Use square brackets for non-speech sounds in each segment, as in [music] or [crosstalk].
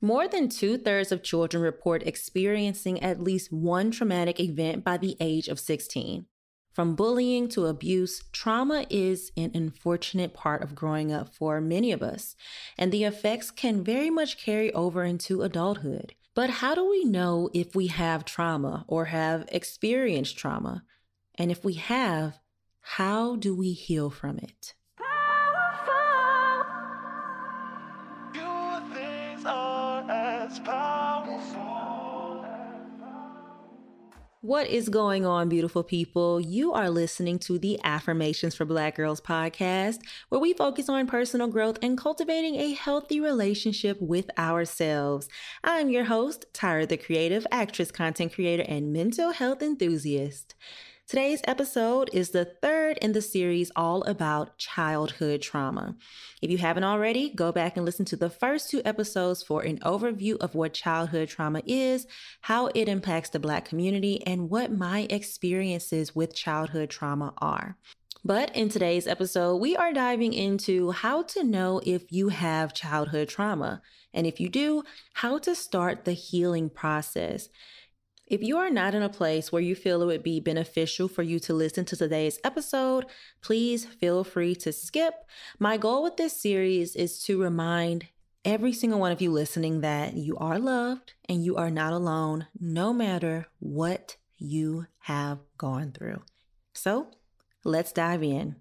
More than two thirds of children report experiencing at least one traumatic event by the age of 16. From bullying to abuse, trauma is an unfortunate part of growing up for many of us, and the effects can very much carry over into adulthood. But how do we know if we have trauma or have experienced trauma? And if we have, how do we heal from it? What is going on, beautiful people? You are listening to the Affirmations for Black Girls podcast, where we focus on personal growth and cultivating a healthy relationship with ourselves. I'm your host, Tyra the Creative, actress, content creator, and mental health enthusiast. Today's episode is the third in the series all about childhood trauma. If you haven't already, go back and listen to the first two episodes for an overview of what childhood trauma is, how it impacts the Black community, and what my experiences with childhood trauma are. But in today's episode, we are diving into how to know if you have childhood trauma. And if you do, how to start the healing process. If you are not in a place where you feel it would be beneficial for you to listen to today's episode, please feel free to skip. My goal with this series is to remind every single one of you listening that you are loved and you are not alone, no matter what you have gone through. So let's dive in.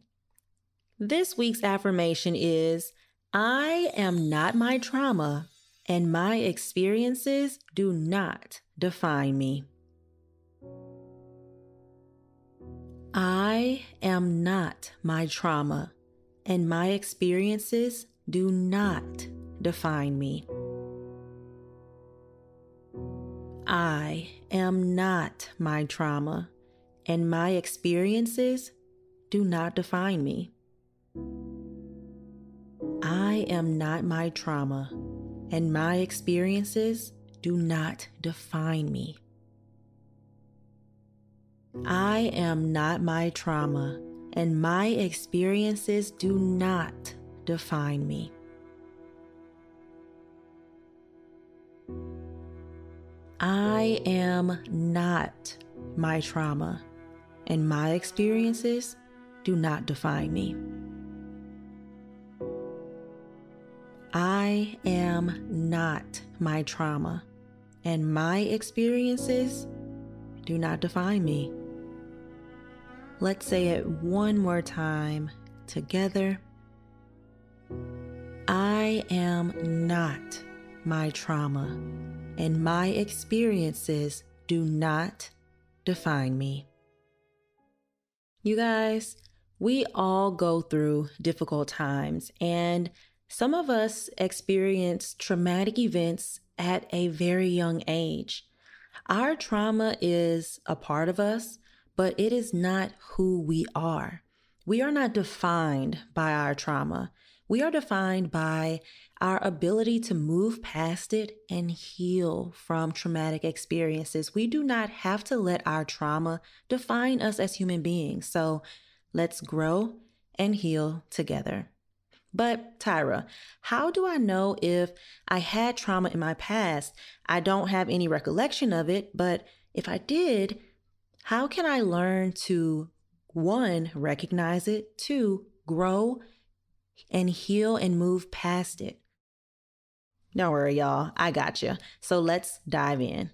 This week's affirmation is I am not my trauma, and my experiences do not define me. I am not my trauma, and my experiences do not define me. I am not my trauma, and my experiences do not define me. I am not my trauma, and my experiences do not define me. I am not my trauma, and my experiences do not define me. I am not my trauma, and my experiences do not define me. I am not my trauma, and my experiences do not define me. Let's say it one more time together. I am not my trauma, and my experiences do not define me. You guys, we all go through difficult times, and some of us experience traumatic events at a very young age. Our trauma is a part of us, but it is not who we are. We are not defined by our trauma. We are defined by our ability to move past it and heal from traumatic experiences. We do not have to let our trauma define us as human beings. So let's grow and heal together. But Tyra, how do I know if I had trauma in my past? I don't have any recollection of it, but if I did, how can I learn to one, recognize it, two, grow and heal and move past it? Don't worry, y'all. I got you. So let's dive in.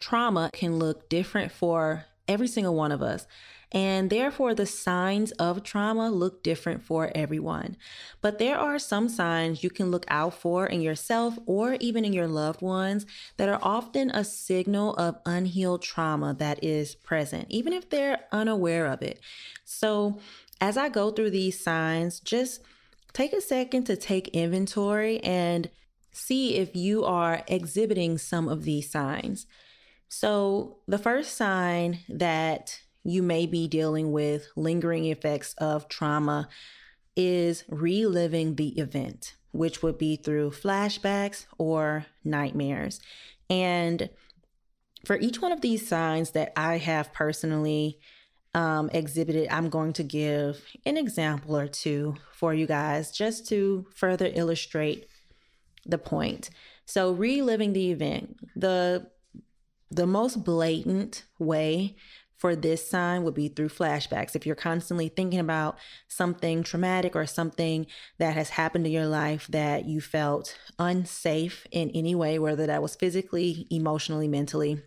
Trauma can look different for every single one of us. And therefore, the signs of trauma look different for everyone. But there are some signs you can look out for in yourself or even in your loved ones that are often a signal of unhealed trauma that is present, even if they're unaware of it. So, as I go through these signs, just take a second to take inventory and see if you are exhibiting some of these signs. So, the first sign that you may be dealing with lingering effects of trauma is reliving the event, which would be through flashbacks or nightmares. And for each one of these signs that I have personally um, exhibited, I'm going to give an example or two for you guys just to further illustrate the point. So, reliving the event, the the most blatant way for this sign would be through flashbacks. If you're constantly thinking about something traumatic or something that has happened in your life that you felt unsafe in any way, whether that was physically, emotionally, mentally,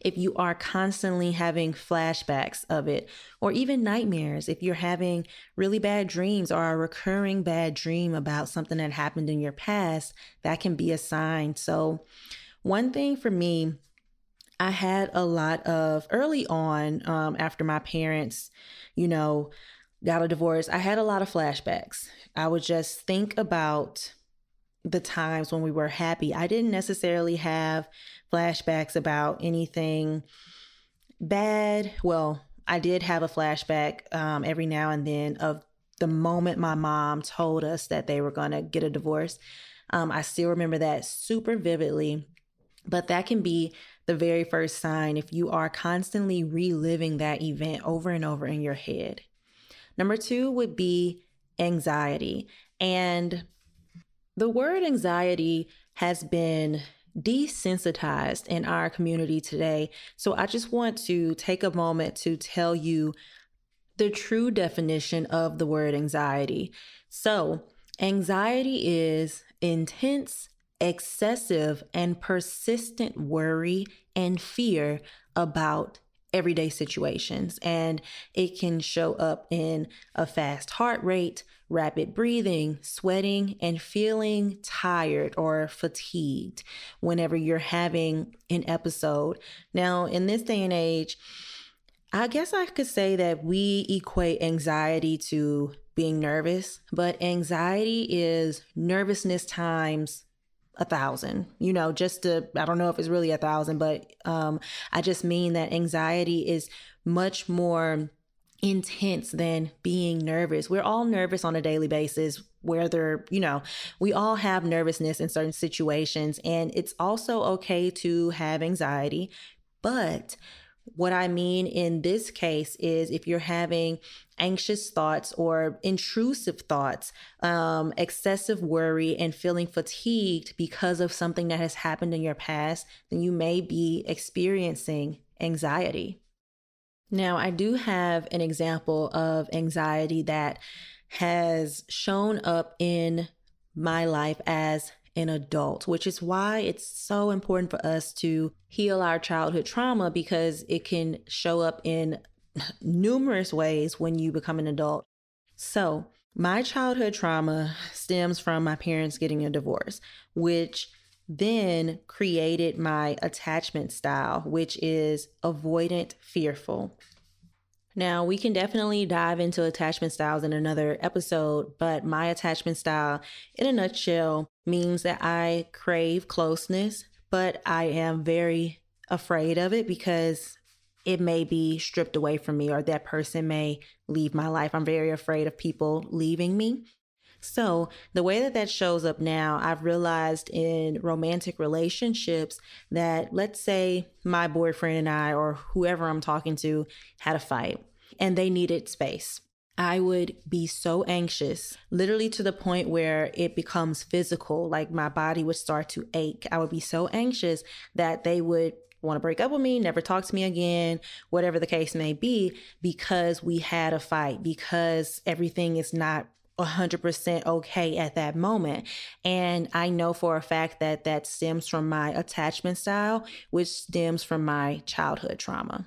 if you are constantly having flashbacks of it, or even nightmares, if you're having really bad dreams or a recurring bad dream about something that happened in your past, that can be a sign. So, one thing for me I had a lot of early on, um, after my parents, you know, got a divorce, I had a lot of flashbacks. I would just think about the times when we were happy. I didn't necessarily have flashbacks about anything bad. Well, I did have a flashback um, every now and then of the moment my mom told us that they were going to get a divorce. Um, I still remember that super vividly, but that can be the very first sign if you are constantly reliving that event over and over in your head. Number two would be anxiety. And the word anxiety has been desensitized in our community today. So I just want to take a moment to tell you the true definition of the word anxiety. So, anxiety is intense excessive and persistent worry and fear about everyday situations. And it can show up in a fast heart rate, rapid breathing, sweating, and feeling tired or fatigued whenever you're having an episode. Now, in this day and age, I guess I could say that we equate anxiety to being nervous, but anxiety is nervousness times a thousand you know just to i don't know if it's really a thousand but um i just mean that anxiety is much more intense than being nervous we're all nervous on a daily basis whether you know we all have nervousness in certain situations and it's also okay to have anxiety but what I mean in this case is if you're having anxious thoughts or intrusive thoughts, um, excessive worry, and feeling fatigued because of something that has happened in your past, then you may be experiencing anxiety. Now, I do have an example of anxiety that has shown up in my life as an adult, which is why it's so important for us to heal our childhood trauma because it can show up in [laughs] numerous ways when you become an adult. So, my childhood trauma stems from my parents getting a divorce, which then created my attachment style, which is avoidant fearful. Now, we can definitely dive into attachment styles in another episode, but my attachment style, in a nutshell, means that I crave closeness, but I am very afraid of it because it may be stripped away from me or that person may leave my life. I'm very afraid of people leaving me. So, the way that that shows up now, I've realized in romantic relationships that let's say my boyfriend and I, or whoever I'm talking to, had a fight and they needed space. I would be so anxious, literally to the point where it becomes physical. Like my body would start to ache. I would be so anxious that they would want to break up with me, never talk to me again, whatever the case may be, because we had a fight, because everything is not 100% okay at that moment. And I know for a fact that that stems from my attachment style, which stems from my childhood trauma.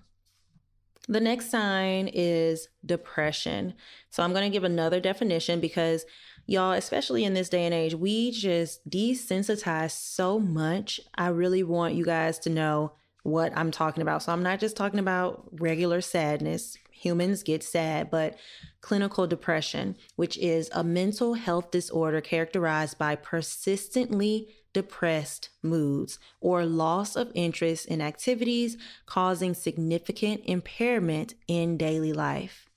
The next sign is depression. So I'm going to give another definition because y'all, especially in this day and age, we just desensitize so much. I really want you guys to know what I'm talking about. So I'm not just talking about regular sadness. Humans get sad, but clinical depression, which is a mental health disorder characterized by persistently depressed moods, or loss of interest in activities causing significant impairment in daily life.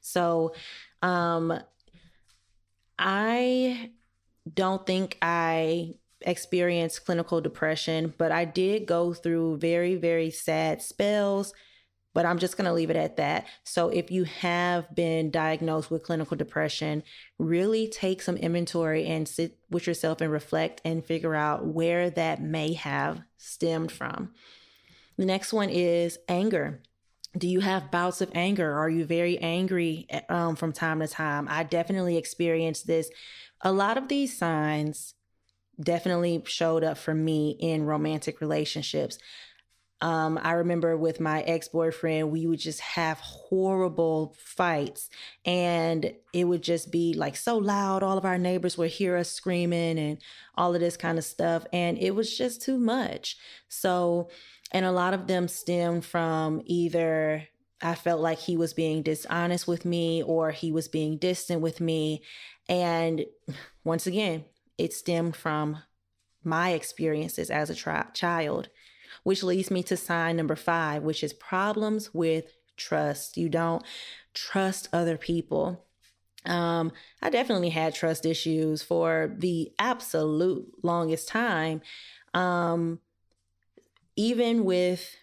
So, um, I don't think I experienced clinical depression, but I did go through very, very sad spells but I'm just going to leave it at that. So if you have been diagnosed with clinical depression, really take some inventory and sit with yourself and reflect and figure out where that may have stemmed from. The next one is anger. Do you have bouts of anger? Are you very angry um, from time to time? I definitely experienced this. A lot of these signs definitely showed up for me in romantic relationships. Um, I remember with my ex boyfriend, we would just have horrible fights, and it would just be like so loud. All of our neighbors would hear us screaming and all of this kind of stuff, and it was just too much. So, and a lot of them stemmed from either I felt like he was being dishonest with me or he was being distant with me. And once again, it stemmed from my experiences as a tri- child which leads me to sign number five, which is problems with trust. You don't trust other people. Um, I definitely had trust issues for the absolute longest time. Um, even with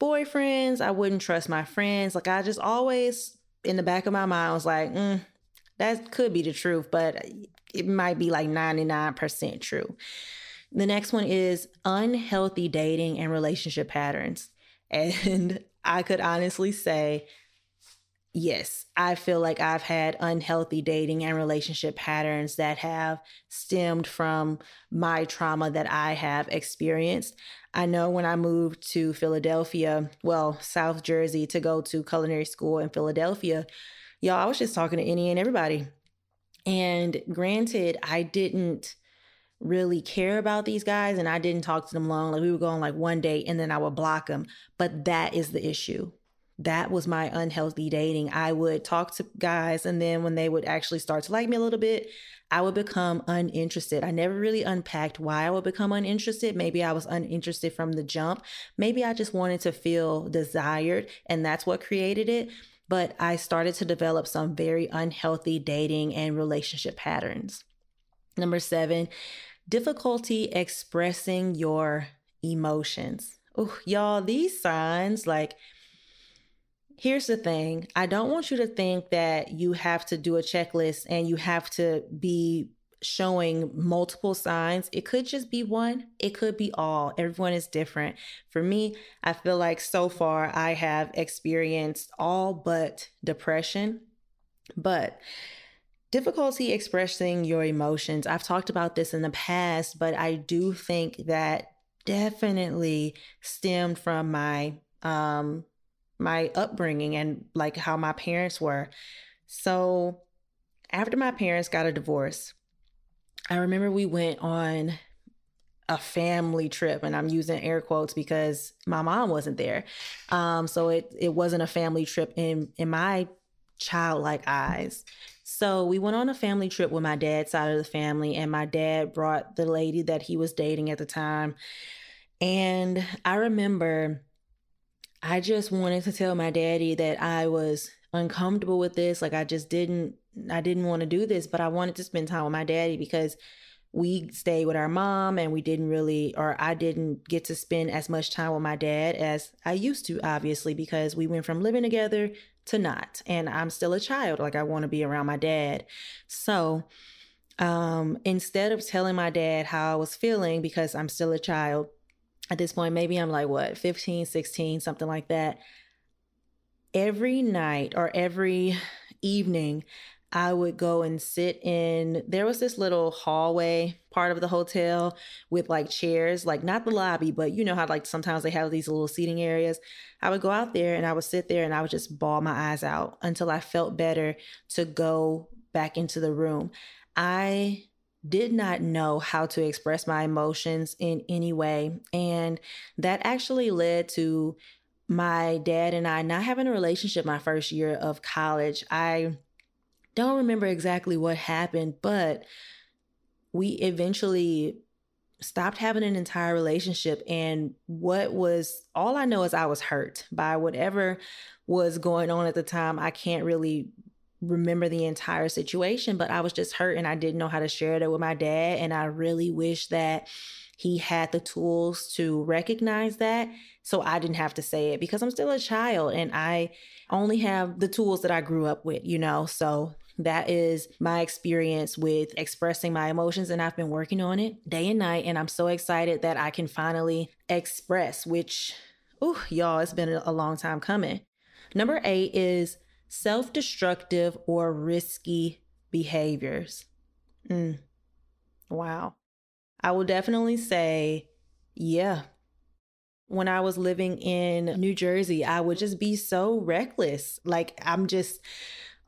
boyfriends, I wouldn't trust my friends. Like I just always in the back of my mind was like, mm, that could be the truth, but it might be like 99% true. The next one is unhealthy dating and relationship patterns. [laughs] And I could honestly say, yes, I feel like I've had unhealthy dating and relationship patterns that have stemmed from my trauma that I have experienced. I know when I moved to Philadelphia, well, South Jersey, to go to culinary school in Philadelphia, y'all, I was just talking to any and everybody. And granted, I didn't really care about these guys and I didn't talk to them long. Like we would go on like one date and then I would block them. But that is the issue. That was my unhealthy dating. I would talk to guys and then when they would actually start to like me a little bit, I would become uninterested. I never really unpacked why I would become uninterested. Maybe I was uninterested from the jump. Maybe I just wanted to feel desired and that's what created it. But I started to develop some very unhealthy dating and relationship patterns. Number seven, difficulty expressing your emotions. Oh, y'all, these signs, like, here's the thing I don't want you to think that you have to do a checklist and you have to be showing multiple signs. It could just be one, it could be all. Everyone is different. For me, I feel like so far I have experienced all but depression. But difficulty expressing your emotions. I've talked about this in the past, but I do think that definitely stemmed from my um my upbringing and like how my parents were. So after my parents got a divorce, I remember we went on a family trip and I'm using air quotes because my mom wasn't there. Um so it it wasn't a family trip in in my childlike eyes. So we went on a family trip with my dad's side of the family, and my dad brought the lady that he was dating at the time. And I remember I just wanted to tell my daddy that I was uncomfortable with this. Like I just didn't I didn't want to do this, but I wanted to spend time with my daddy because we stayed with our mom and we didn't really or I didn't get to spend as much time with my dad as I used to obviously because we went from living together to not. And I'm still a child. Like I want to be around my dad. So um, instead of telling my dad how I was feeling because I'm still a child at this point, maybe I'm like, what, 15, 16, something like that. Every night or every evening, I would go and sit in there was this little hallway part of the hotel with like chairs, like not the lobby, but you know how like sometimes they have these little seating areas. I would go out there and I would sit there and I would just bawl my eyes out until I felt better to go back into the room. I did not know how to express my emotions in any way. And that actually led to my dad and I not having a relationship my first year of college. I don't remember exactly what happened, but we eventually stopped having an entire relationship. And what was all I know is I was hurt by whatever was going on at the time. I can't really remember the entire situation, but I was just hurt and I didn't know how to share that with my dad. And I really wish that he had the tools to recognize that so I didn't have to say it because I'm still a child and I only have the tools that I grew up with, you know? So that is my experience with expressing my emotions, and I've been working on it day and night. And I'm so excited that I can finally express, which, oh, y'all, it's been a long time coming. Number eight is self destructive or risky behaviors. Mm. Wow. I will definitely say, yeah. When I was living in New Jersey, I would just be so reckless. Like, I'm just,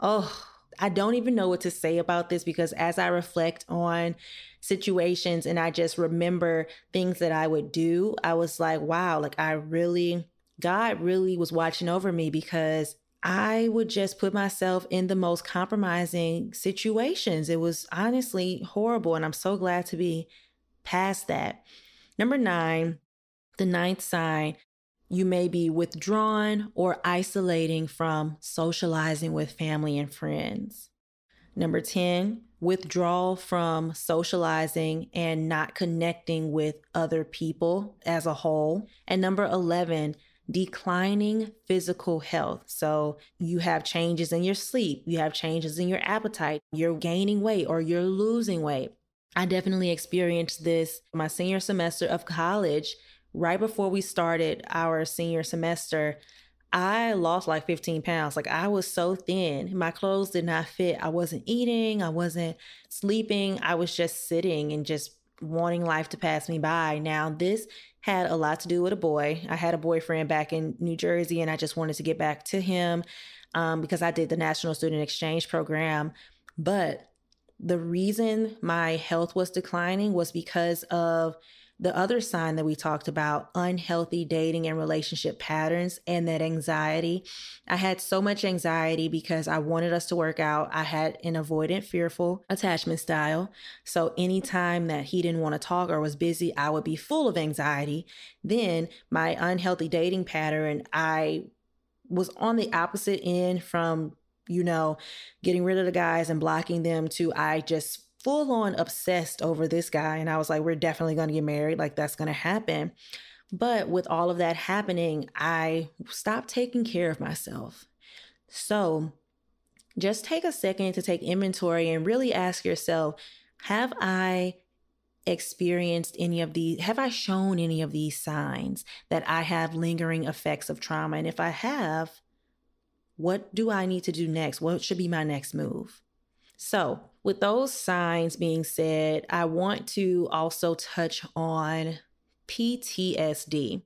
oh, I don't even know what to say about this because as I reflect on situations and I just remember things that I would do, I was like, wow, like I really, God really was watching over me because I would just put myself in the most compromising situations. It was honestly horrible. And I'm so glad to be past that. Number nine, the ninth sign you may be withdrawn or isolating from socializing with family and friends. Number 10, withdrawal from socializing and not connecting with other people as a whole. And number 11, declining physical health. So you have changes in your sleep, you have changes in your appetite, you're gaining weight or you're losing weight. I definitely experienced this my senior semester of college right before we started our senior semester, I lost like 15 pounds. Like I was so thin. My clothes did not fit. I wasn't eating, I wasn't sleeping. I was just sitting and just wanting life to pass me by. Now, this had a lot to do with a boy. I had a boyfriend back in New Jersey and I just wanted to get back to him um, because I did the National Student Exchange Program. But the reason my health was declining was because of the other sign that we talked about, unhealthy dating and relationship patterns and that anxiety. I had so much anxiety because I wanted us to work out. I had an avoidant, fearful attachment style. So anytime that he didn't want to talk or was busy, I would be full of anxiety. Then my unhealthy dating pattern, I was on the opposite end from you know, getting rid of the guys and blocking them to I just full on obsessed over this guy. And I was like, we're definitely going to get married. Like, that's going to happen. But with all of that happening, I stopped taking care of myself. So just take a second to take inventory and really ask yourself have I experienced any of these? Have I shown any of these signs that I have lingering effects of trauma? And if I have, what do I need to do next? What should be my next move? So, with those signs being said, I want to also touch on PTSD.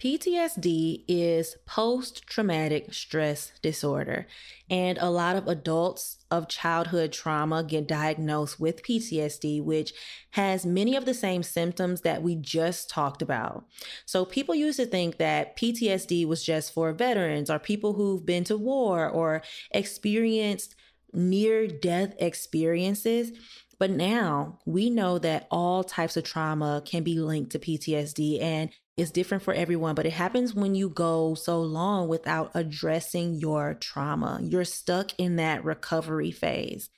PTSD is post traumatic stress disorder, and a lot of adults of childhood trauma get diagnosed with PTSD, which has many of the same symptoms that we just talked about. So, people used to think that PTSD was just for veterans or people who've been to war or experienced near death experiences. But now we know that all types of trauma can be linked to PTSD and it's different for everyone, but it happens when you go so long without addressing your trauma. You're stuck in that recovery phase.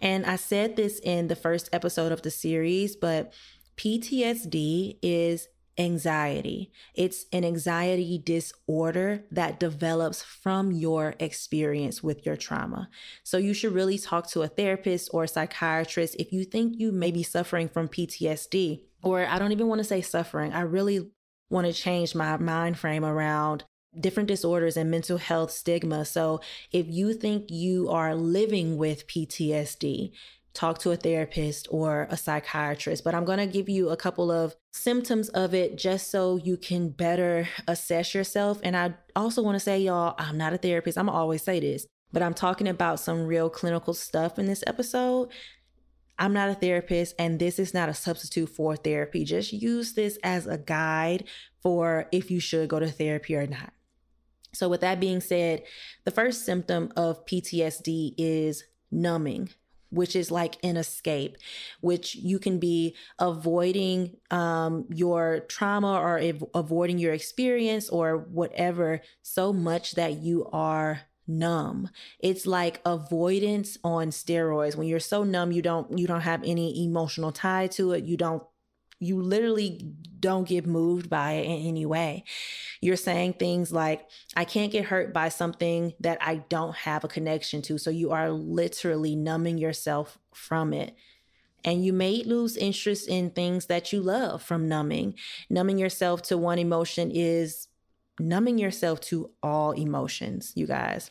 And I said this in the first episode of the series, but PTSD is anxiety. It's an anxiety disorder that develops from your experience with your trauma. So you should really talk to a therapist or a psychiatrist if you think you may be suffering from PTSD. Or I don't even want to say suffering. I really want to change my mind frame around different disorders and mental health stigma. So if you think you are living with PTSD, talk to a therapist or a psychiatrist. But I'm going to give you a couple of symptoms of it just so you can better assess yourself. And I also want to say, y'all, I'm not a therapist. I'm always say this, but I'm talking about some real clinical stuff in this episode. I'm not a therapist, and this is not a substitute for therapy. Just use this as a guide for if you should go to therapy or not. So, with that being said, the first symptom of PTSD is numbing which is like an escape, which you can be avoiding um, your trauma or avoiding your experience or whatever so much that you are numb. It's like avoidance on steroids. When you're so numb you don't you don't have any emotional tie to it. You don't you literally don't get moved by it in any way. You're saying things like, I can't get hurt by something that I don't have a connection to. So you are literally numbing yourself from it. And you may lose interest in things that you love from numbing. Numbing yourself to one emotion is numbing yourself to all emotions, you guys.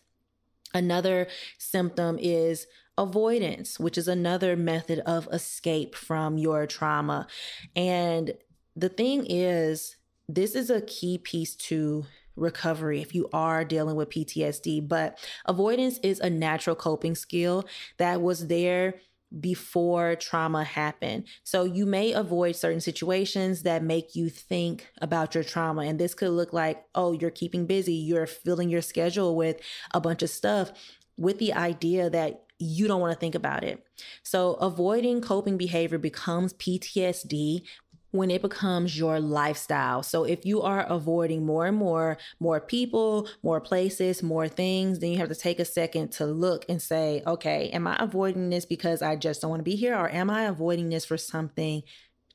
Another symptom is avoidance, which is another method of escape from your trauma. And the thing is, this is a key piece to recovery if you are dealing with PTSD, but avoidance is a natural coping skill that was there before trauma happened. So you may avoid certain situations that make you think about your trauma. And this could look like, oh, you're keeping busy, you're filling your schedule with a bunch of stuff with the idea that you don't want to think about it. So, avoiding coping behavior becomes PTSD when it becomes your lifestyle. So, if you are avoiding more and more, more people, more places, more things, then you have to take a second to look and say, okay, am I avoiding this because I just don't want to be here, or am I avoiding this for something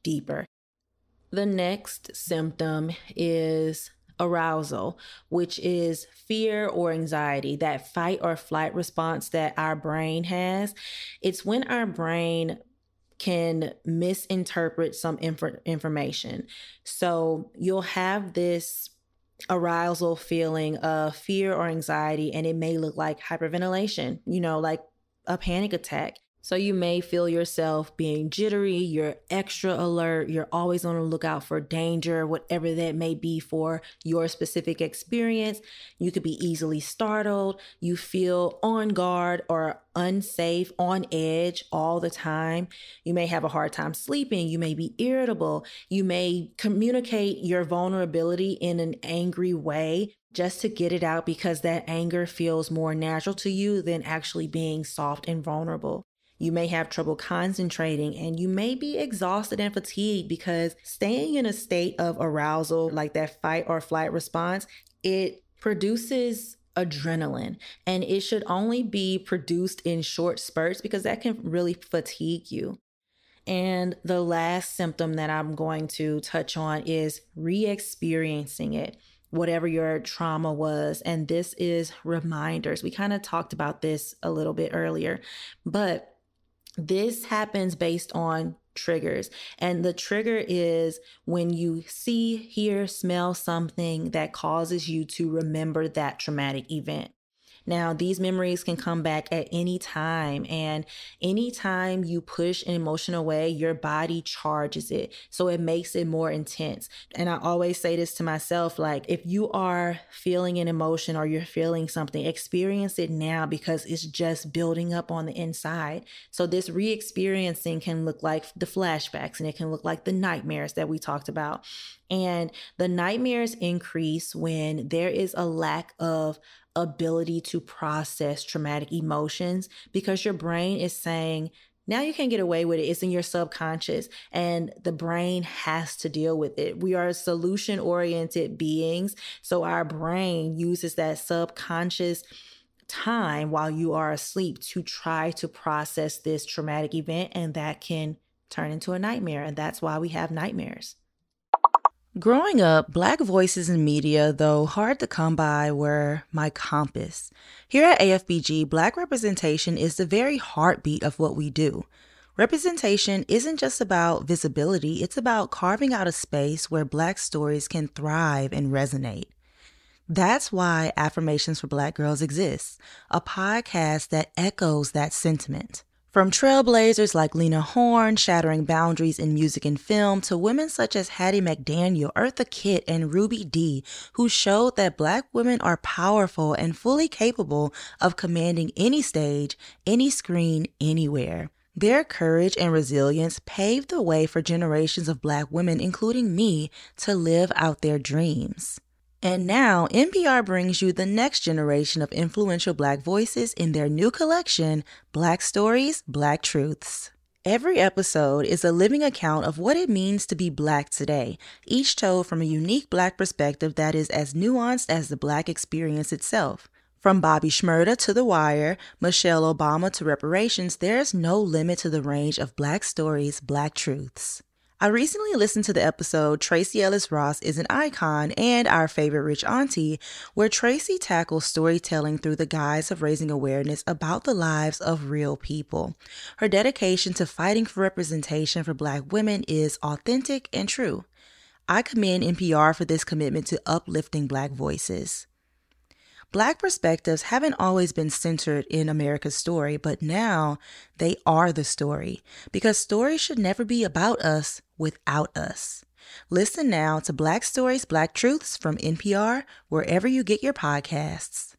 deeper? The next symptom is arousal, which is fear or anxiety, that fight or flight response that our brain has. It's when our brain can misinterpret some inf- information. So you'll have this arousal feeling of fear or anxiety, and it may look like hyperventilation, you know, like a panic attack. So you may feel yourself being jittery, you're extra alert, you're always on the lookout for danger, whatever that may be for your specific experience. You could be easily startled, you feel on guard or unsafe, on edge all the time. You may have a hard time sleeping, you may be irritable, you may communicate your vulnerability in an angry way just to get it out because that anger feels more natural to you than actually being soft and vulnerable. You may have trouble concentrating and you may be exhausted and fatigued because staying in a state of arousal, like that fight or flight response, it produces adrenaline and it should only be produced in short spurts because that can really fatigue you. And the last symptom that I'm going to touch on is re experiencing it, whatever your trauma was. And this is reminders. We kind of talked about this a little bit earlier, but this happens based on triggers. And the trigger is when you see, hear, smell something that causes you to remember that traumatic event. Now, these memories can come back at any time, and anytime you push an emotion away, your body charges it. So it makes it more intense. And I always say this to myself like, if you are feeling an emotion or you're feeling something, experience it now because it's just building up on the inside. So this re experiencing can look like the flashbacks and it can look like the nightmares that we talked about. And the nightmares increase when there is a lack of ability to process traumatic emotions because your brain is saying, now you can't get away with it. It's in your subconscious, and the brain has to deal with it. We are solution oriented beings. So our brain uses that subconscious time while you are asleep to try to process this traumatic event, and that can turn into a nightmare. And that's why we have nightmares. Growing up, Black voices in media, though hard to come by, were my compass. Here at AFBG, Black representation is the very heartbeat of what we do. Representation isn't just about visibility, it's about carving out a space where Black stories can thrive and resonate. That's why Affirmations for Black Girls exists, a podcast that echoes that sentiment. From trailblazers like Lena Horne shattering boundaries in music and film to women such as Hattie McDaniel, Eartha Kitt, and Ruby Dee, who showed that black women are powerful and fully capable of commanding any stage, any screen, anywhere. Their courage and resilience paved the way for generations of black women, including me, to live out their dreams. And now, NPR brings you the next generation of influential Black voices in their new collection, Black Stories, Black Truths. Every episode is a living account of what it means to be Black today, each told from a unique Black perspective that is as nuanced as the Black experience itself. From Bobby Shmurda to The Wire, Michelle Obama to reparations, there's no limit to the range of Black stories, Black truths. I recently listened to the episode Tracee Ellis Ross is an Icon and Our Favorite Rich Auntie, where Tracee tackles storytelling through the guise of raising awareness about the lives of real people. Her dedication to fighting for representation for Black women is authentic and true. I commend NPR for this commitment to uplifting Black voices. Black perspectives haven't always been centered in America's story, but now they are the story because stories should never be about us without us. Listen now to Black Stories, Black Truths from NPR, wherever you get your podcasts.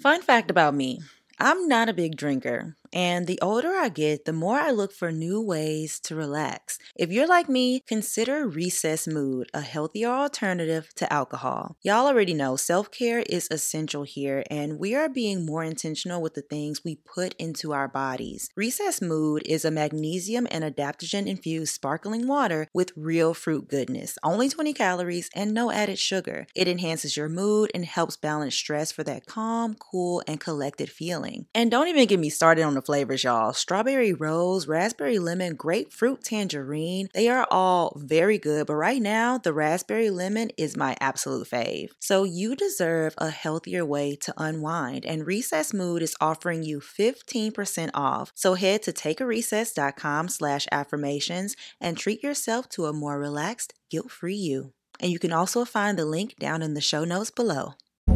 Fun fact about me I'm not a big drinker. And the older I get, the more I look for new ways to relax. If you're like me, consider Recess Mood, a healthier alternative to alcohol. Y'all already know self care is essential here, and we are being more intentional with the things we put into our bodies. Recess Mood is a magnesium and adaptogen infused sparkling water with real fruit goodness, only 20 calories and no added sugar. It enhances your mood and helps balance stress for that calm, cool, and collected feeling. And don't even get me started on the flavors, y'all. Strawberry rose, raspberry lemon, grapefruit tangerine. They are all very good, but right now, the raspberry lemon is my absolute fave. So you deserve a healthier way to unwind, and Recess Mood is offering you 15% off. So head to takearecess.com slash affirmations and treat yourself to a more relaxed, guilt-free you. And you can also find the link down in the show notes below.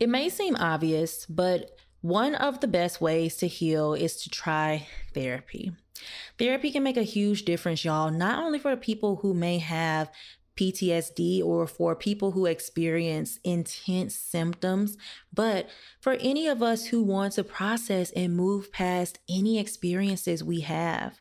It may seem obvious, but one of the best ways to heal is to try therapy. Therapy can make a huge difference, y'all, not only for people who may have PTSD or for people who experience intense symptoms, but for any of us who want to process and move past any experiences we have.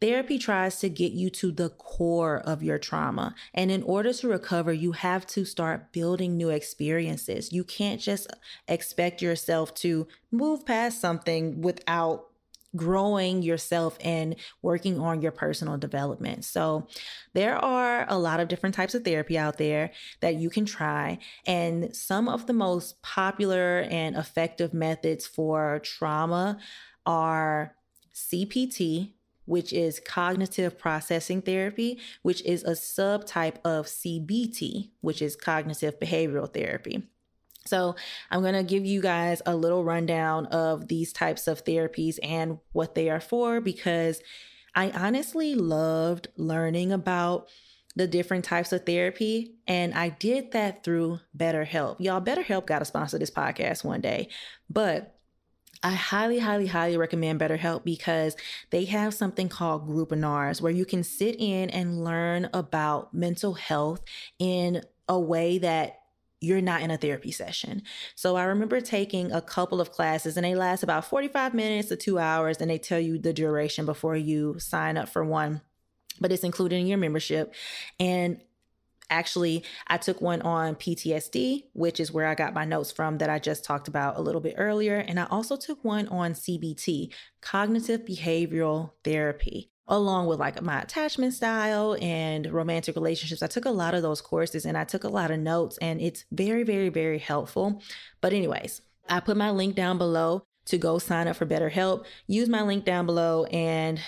Therapy tries to get you to the core of your trauma. And in order to recover, you have to start building new experiences. You can't just expect yourself to move past something without growing yourself and working on your personal development. So, there are a lot of different types of therapy out there that you can try. And some of the most popular and effective methods for trauma are CPT, which is cognitive processing therapy, which is a subtype of CBT, which is cognitive behavioral therapy. So, I'm going to give you guys a little rundown of these types of therapies and what they are for because I honestly loved learning about the different types of therapy. And I did that through BetterHelp. Y'all, BetterHelp got to sponsor this podcast one day. But I highly, highly, highly recommend BetterHelp because they have something called Groupinars where you can sit in and learn about mental health in a way that you're not in a therapy session. So I remember taking a couple of classes and they last about 45 minutes to two hours and they tell you the duration before you sign up for one, but it's included in your membership. And actually, I took one on PTSD, which is where I got my notes from that I just talked about a little bit earlier. And I also took one on CBT, cognitive behavioral therapy. Along with like my attachment style and romantic relationships. I took a lot of those courses and I took a lot of notes, and it's very, very, very helpful. But, anyways, I put my link down below to go sign up for BetterHelp. Use my link down below and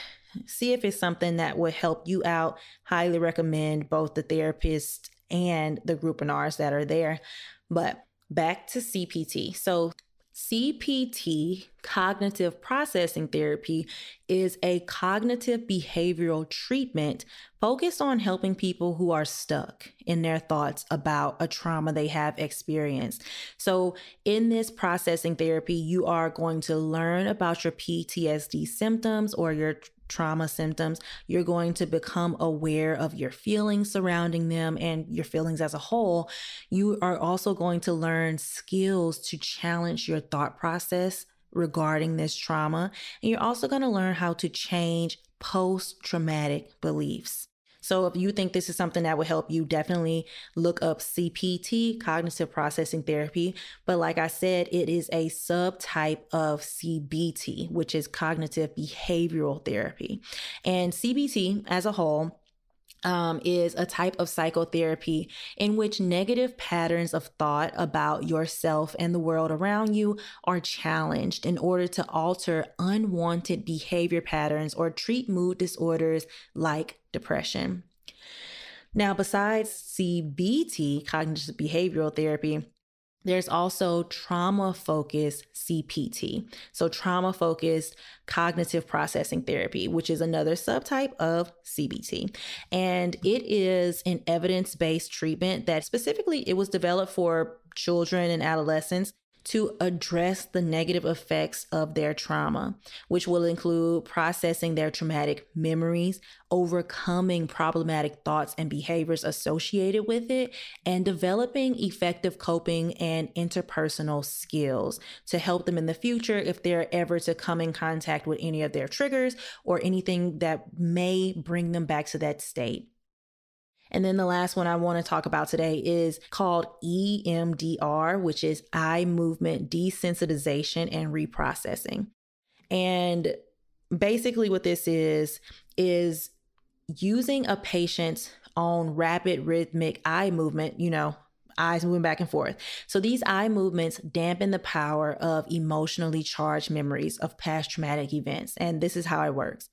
see if it's something that would help you out. Highly recommend both the therapist and the groupinars that are there. But back to CPT. So, CPT, cognitive processing therapy, is a cognitive behavioral treatment focused on helping people who are stuck in their thoughts about a trauma they have experienced. So, in this processing therapy, you are going to learn about your PTSD symptoms or your trauma symptoms, you're going to become aware of your feelings surrounding them and your feelings as a whole. You are also going to learn skills to challenge your thought process regarding this trauma. And you're also going to learn how to change post traumatic beliefs. So if you think this is something that would help you, definitely look up CPT, cognitive processing therapy. But like I said, it is a subtype of CBT, which is cognitive behavioral therapy. And CBT as a whole um, is a type of psychotherapy in which negative patterns of thought about yourself and the world around you are challenged in order to alter unwanted behavior patterns or treat mood disorders like depression. Now, besides CBT, cognitive behavioral therapy, there's also trauma focused CPT. So, trauma focused cognitive processing therapy, which is another subtype of CBT. And it is an evidence based treatment that specifically it was developed for children and adolescents to address the negative effects of their trauma, which will include processing their traumatic memories, overcoming problematic thoughts and behaviors associated with it, and developing effective coping and interpersonal skills to help them in the future if they're ever to come in contact with any of their triggers or anything that may bring them back to that state. And then the last one I want to talk about today is called EMDR, which is eye movement desensitization and reprocessing. And basically, what this is, is using a patient's own rapid rhythmic eye movement, you know, eyes moving back and forth. So these eye movements dampen the power of emotionally charged memories of past traumatic events. And this is how it works.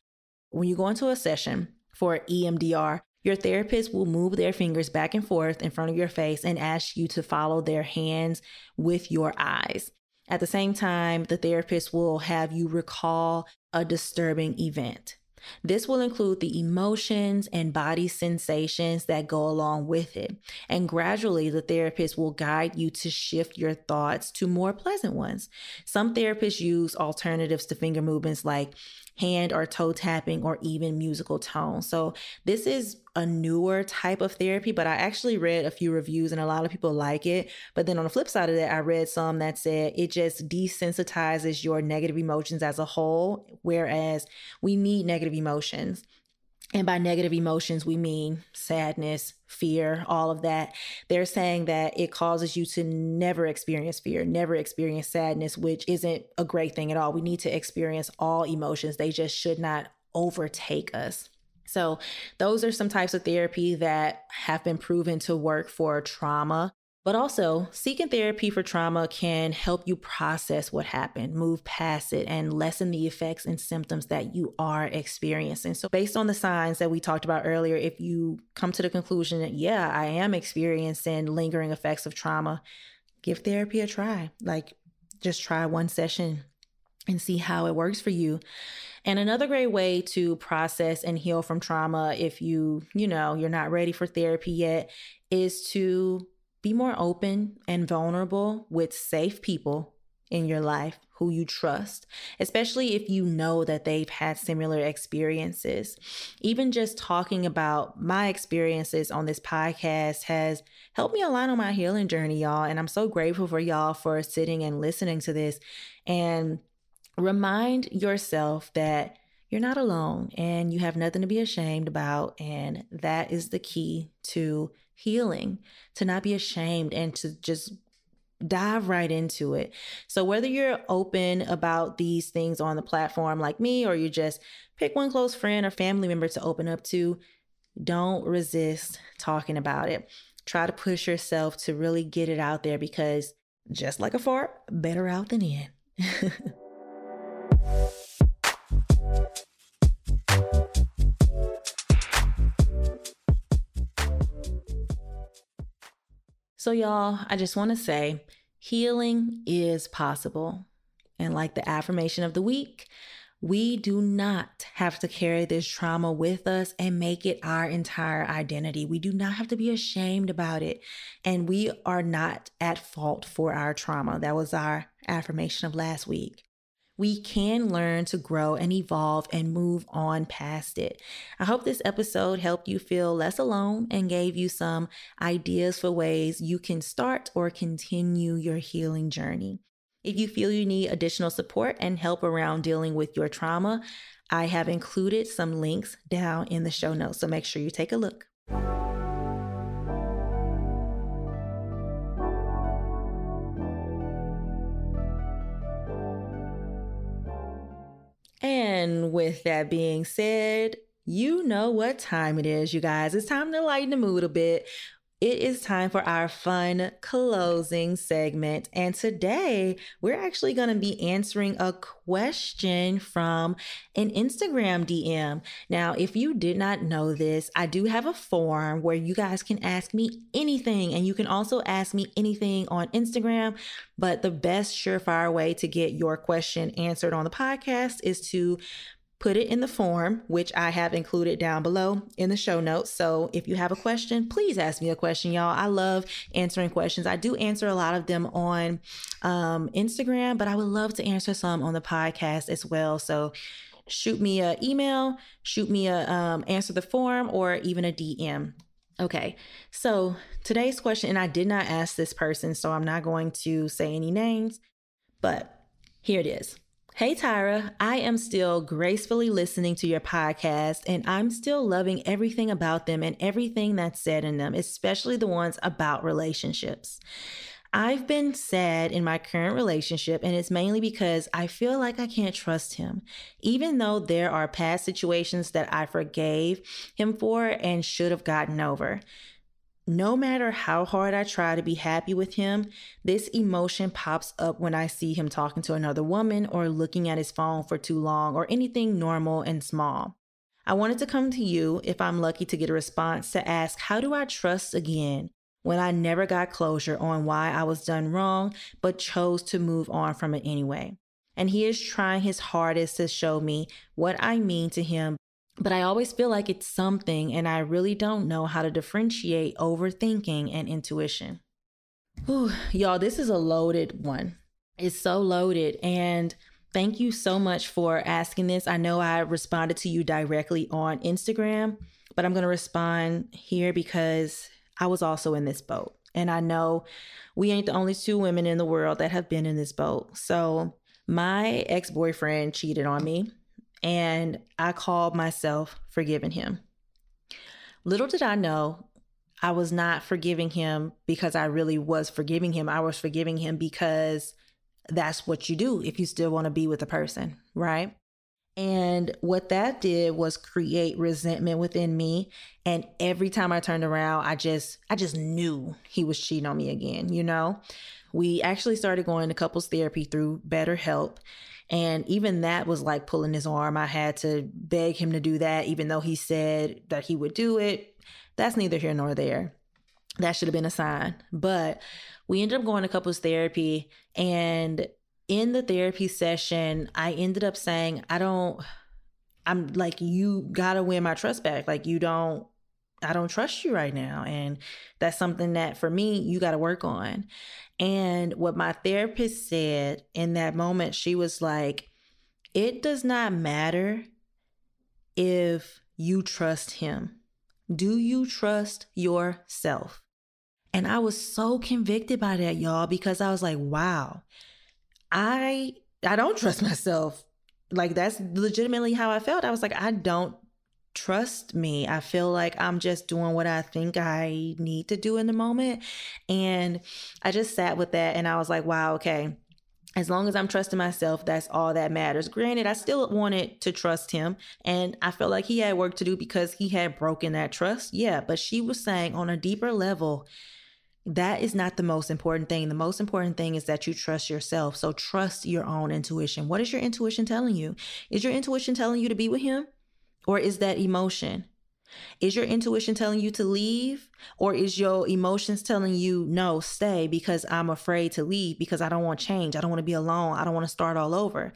When you go into a session for EMDR, your therapist will move their fingers back and forth in front of your face and ask you to follow their hands with your eyes. At the same time, the therapist will have you recall a disturbing event. This will include the emotions and body sensations that go along with it. And gradually, the therapist will guide you to shift your thoughts to more pleasant ones. Some therapists use alternatives to finger movements like hand or toe tapping or even musical tone. So this is a newer type of therapy, but I actually read a few reviews and a lot of people like it. But then on the flip side of that, I read some that said it just desensitizes your negative emotions as a whole, whereas we need negative emotions. And by negative emotions, we mean sadness, fear, all of that. They're saying that it causes you to never experience fear, never experience sadness, which isn't a great thing at all. We need to experience all emotions, they just should not overtake us. So, those are some types of therapy that have been proven to work for trauma. But also, seeking therapy for trauma can help you process what happened, move past it, and lessen the effects and symptoms that you are experiencing. So, based on the signs that we talked about earlier, if you come to the conclusion that, yeah, I am experiencing lingering effects of trauma, give therapy a try. Like, just try one session and see how it works for you. And another great way to process and heal from trauma if you, you know, you're not ready for therapy yet is to be more open and vulnerable with safe people in your life who you trust, especially if you know that they've had similar experiences. Even just talking about my experiences on this podcast has helped me a lot on my healing journey, y'all. And I'm so grateful for y'all for sitting and listening to this. And remind yourself that you're not alone and you have nothing to be ashamed about. And that is the key to healing, to not be ashamed and to just dive right into it. So, whether you're open about these things on the platform like me, or you just pick one close friend or family member to open up to, don't resist talking about it. Try to push yourself to really get it out there because just like a fart, better out than in. [laughs] So, y'all, I just want to say healing is possible. And like the affirmation of the week, we do not have to carry this trauma with us and make it our entire identity. We do not have to be ashamed about it. And we are not at fault for our trauma. That was our affirmation of last week we can learn to grow and evolve and move on past it. I hope this episode helped you feel less alone and gave you some ideas for ways you can start or continue your healing journey. If you feel you need additional support and help around dealing with your trauma, I have included some links down in the show notes, so make sure you take a look. And with that being said, you know what time it is, you guys. It's time to lighten the mood a bit. It is time for our fun closing segment. And today we're actually going to be answering a question from an Instagram DM. Now, if you did not know this, I do have a form where you guys can ask me anything, and you can also ask me anything on Instagram. But the best surefire way to get your question answered on the podcast is to put it in the form, which I have included down below in the show notes. So if you have a question, please ask me a question, y'all. I love answering questions. I do answer a lot of them on um, Instagram, but I would love to answer some on the podcast as well. So shoot me an email, shoot me a um, answer the form, or even a DM. Okay, so today's question, and I did not ask this person, so I'm not going to say any names, but here it is. Hey, Tyra, I am still gracefully listening to your podcast, and I'm still loving everything about them and everything that's said in them, especially the ones about relationships. I've been sad in my current relationship, and it's mainly because I feel like I can't trust him, even though there are past situations that I forgave him for and should have gotten over. No matter how hard I try to be happy with him, this emotion pops up when I see him talking to another woman or looking at his phone for too long or anything normal and small. I wanted to come to you, if I'm lucky to get a response, to ask how do I trust again when I never got closure on why I was done wrong but chose to move on from it anyway? And he is trying his hardest to show me what I mean to him but I always feel like it's something, and I really don't know how to differentiate overthinking and intuition. Whew, y'all, this is a loaded one. It's so loaded. And thank you so much for asking this. I know I responded to you directly on Instagram, but I'm going to respond here because I was also in this boat. And I know we ain't the only two women in the world that have been in this boat. So, my ex boyfriend cheated on me and I called myself forgiving him. Little did I know I was not forgiving him because I really was forgiving him. I was forgiving him because that's what you do if you still want to be with a person, right? And what that did was create resentment within me. And every time I turned around, I just I just knew he was cheating on me again, you know? We actually started going to couples therapy through BetterHelp. And even that was like pulling his arm. I had to beg him to do that, even though he said that he would do it. That's neither here nor there. That should have been a sign. But we ended up going to couples therapy. And in the therapy session, I ended up saying, I don't, I'm like, you gotta win my trust back. Like, you don't, I don't trust you right now. And that's something that for me, you got to work on. And what my therapist said in that moment, she was like, it does not matter if you trust him. Do you trust yourself? And I was so convicted by that, y'all, because I was like, wow, I I don't trust [laughs] myself. Like that's legitimately how I felt. I was like, I don't trust me. I feel like I'm just doing what I think I need to do in the moment. And I just sat with that and I was like, wow, okay. As long as I'm trusting myself, that's all that matters. Granted, I still wanted to trust him, and I felt like he had work to do because he had broken that trust. Yeah, but she was saying on a deeper level, that is not the most important thing. The most important thing is that you trust yourself. So trust your own intuition. What is your intuition telling you? Is your intuition telling you to be with him? Or is that emotion? Is your intuition telling you to leave? Or is your emotions telling you, no, stay because I'm afraid to leave because I don't want change. I don't want to be alone. I don't want to start all over.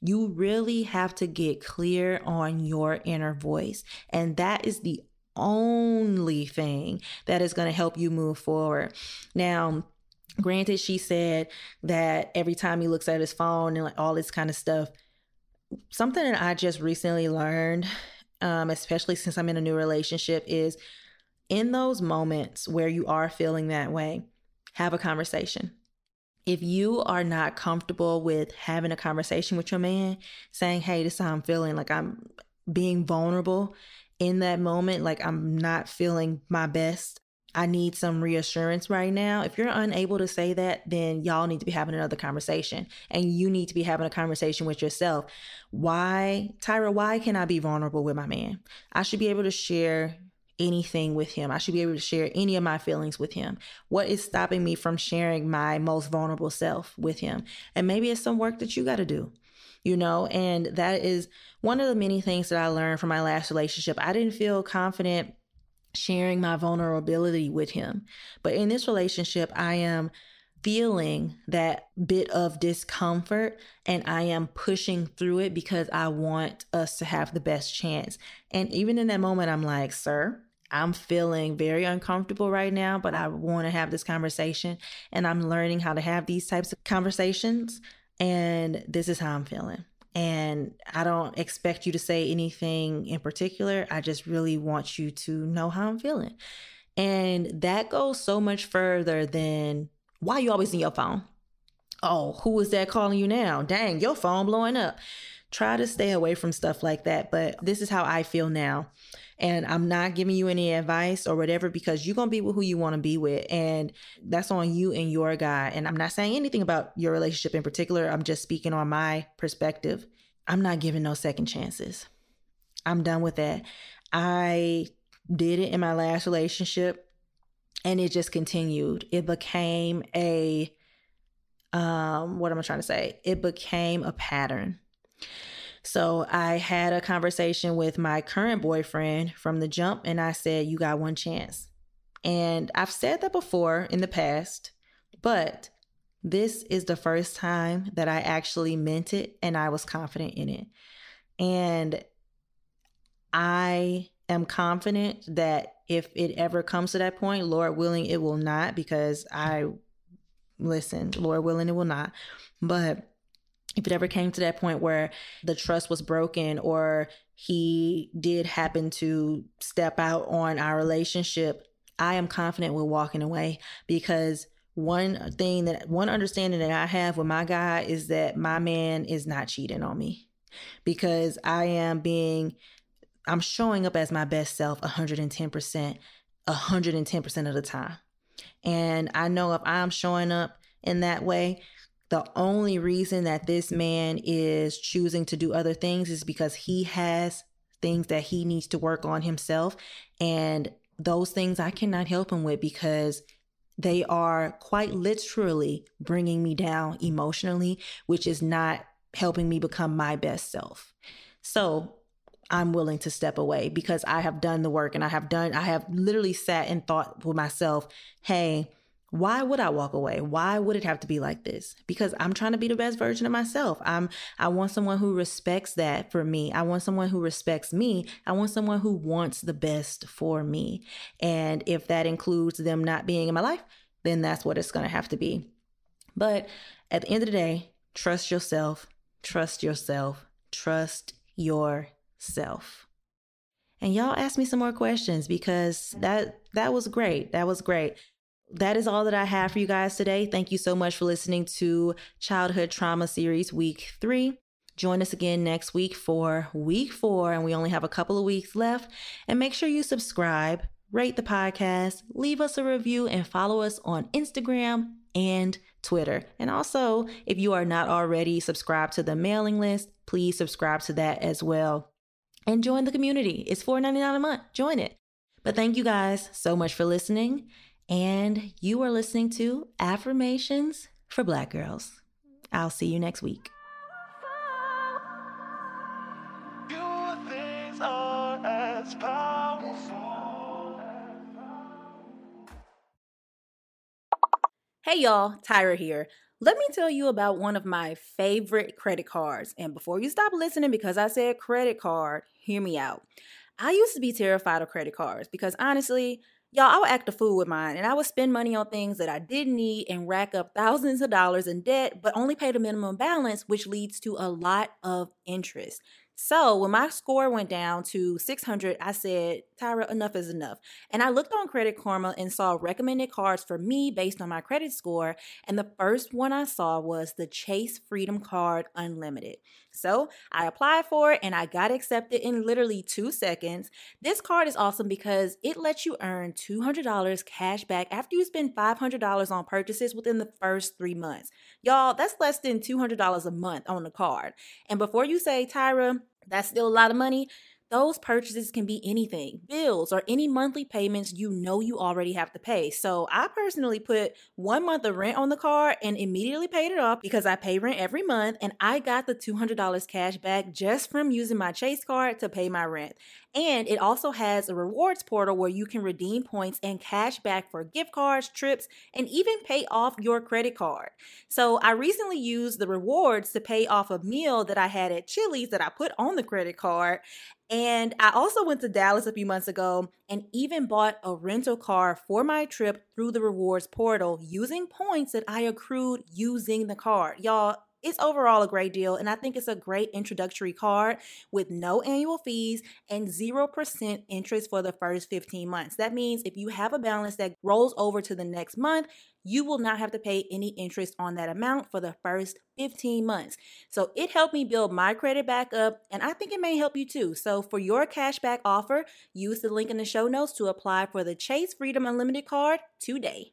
You really have to get clear on your inner voice. And that is the only thing that is going to help you move forward. Now, granted, she said that every time he looks at his phone and like all this kind of stuff, something that I just recently learned, um, especially since I'm in a new relationship, is in those moments where you are feeling that way, have a conversation. If you are not comfortable with having a conversation with your man, saying, Hey, this is how I'm feeling, like I'm being vulnerable in that moment, like I'm not feeling my best. I need some reassurance right now. If you're unable to say that, then y'all need to be having another conversation and you need to be having a conversation with yourself. Why, Tyra, why can I be vulnerable with my man? I should be able to share anything with him. I should be able to share any of my feelings with him. What is stopping me from sharing my most vulnerable self with him? And maybe it's some work that you got to do you know, and that is one of the many things that I learned from my last relationship. I didn't feel confident sharing my vulnerability with him. But in this relationship, I am feeling that bit of discomfort and I am pushing through it because I want us to have the best chance. And even in that moment, I'm like, sir, I'm feeling very uncomfortable right now, but I want to have this conversation and I'm learning how to have these types of conversations and this is how I'm feeling. And I don't expect you to say anything in particular. I just really want you to know how I'm feeling. And that goes so much further than why you always in your phone. Oh, who is that calling you now? Dang, your phone blowing up. Try to stay away from stuff like that. But this is how I feel now. And I'm not giving you any advice or whatever because you're going to be with who you want to be with. And that's on you and your guy. And I'm not saying anything about your relationship in particular. I'm just speaking on my perspective. I'm not giving no second chances. I'm done with that. I did it in my last relationship and it just continued. It became a um what am I trying to say? It became a pattern. So I had a conversation with my current boyfriend from the jump, and I said, You got one chance. And I've said that before in the past, but this is the first time that I actually meant it and I was confident in it. And I am confident that if it ever comes to that point, Lord willing, it will not, because I listen, Lord willing, it will not. But if it ever came to that point where the trust was broken or he did happen to step out on our relationship, I am confident with walking away because one thing that one understanding that I have with my guy is that my man is not cheating on me because I am being I'm showing up as my best self 110%, 110% of the time. And I know if I'm showing up in that way, the only reason that this man is choosing to do other things is because he has things that he needs to work on himself. And those things I cannot help him with because they are quite literally bringing me down emotionally, which is not helping me become my best self. So I'm willing to step away because I have done the work and I have done, I have literally sat and thought with myself, hey, why would I walk away? Why would it have to be like this? Because I'm trying to be the best version of myself. I'm I want someone who respects that for me. I want someone who respects me. I want someone who wants the best for me. And if that includes them not being in my life, then that's what it's going to have to be. But at the end of the day, trust yourself. Trust yourself. Trust yourself. And y'all ask me some more questions because that that was great. That was great that is all that I have for you guys today. Thank you so much for listening to Childhood Trauma Series Week 3. Join us again next week for week four, and we only have a couple of weeks left. And make sure you subscribe, rate the podcast, leave us a review, and follow us on Instagram and Twitter. And also, if you are not already subscribed to the mailing list, please subscribe to that as well. And join the community. It's $4.99 a month. Join it. But thank you guys so much for listening. And you are listening to Affirmations for Black Girls. I'll see you next week. Hey y'all, Tyra here. Let me tell you about one of my favorite credit cards. And before you stop listening because I said credit card, hear me out. I used to be terrified of credit cards because honestly, y'all, I would act a fool with mine and I would spend money on things that I didn't need and rack up thousands of dollars in debt, but only pay the minimum balance, which leads to a lot of interest. So when my score went down to 600, I said, Tyra, enough is enough. And I looked on Credit Karma and saw recommended cards for me based on my credit score. And the first one I saw was the Chase Freedom Card Unlimited. So I applied for it and I got accepted in literally two seconds. This card is awesome because it lets you earn $200 cash back after you spend $500 on purchases within the first three months. Y'all, that's less than $200 a month on the card. And before you say, Tyra, that's still a lot of money. Those purchases can be anything, bills or any monthly payments you know you already have to pay. So I personally put one month of rent on the card and immediately paid it off because I pay rent every month and I got the $200 cash back just from using my Chase card to pay my rent. And it also has a rewards portal where you can redeem points and cash back for gift cards, trips, and even pay off your credit card. So I recently used the rewards to pay off a meal that I had at Chili's that I put on the credit card. And I also went to Dallas a few months ago and even bought a rental car for my trip through the rewards portal using points that I accrued using the card. Y'all, it's overall a great deal, and I think it's a great introductory card with no annual fees and 0% interest for the first 15 months. That means if you have a balance that rolls over to the next month, you will not have to pay any interest on that amount for the first 15 months. So it helped me build my credit back up, and I think it may help you too. So for your cashback offer, use the link in the show notes to apply for the Chase Freedom Unlimited card today.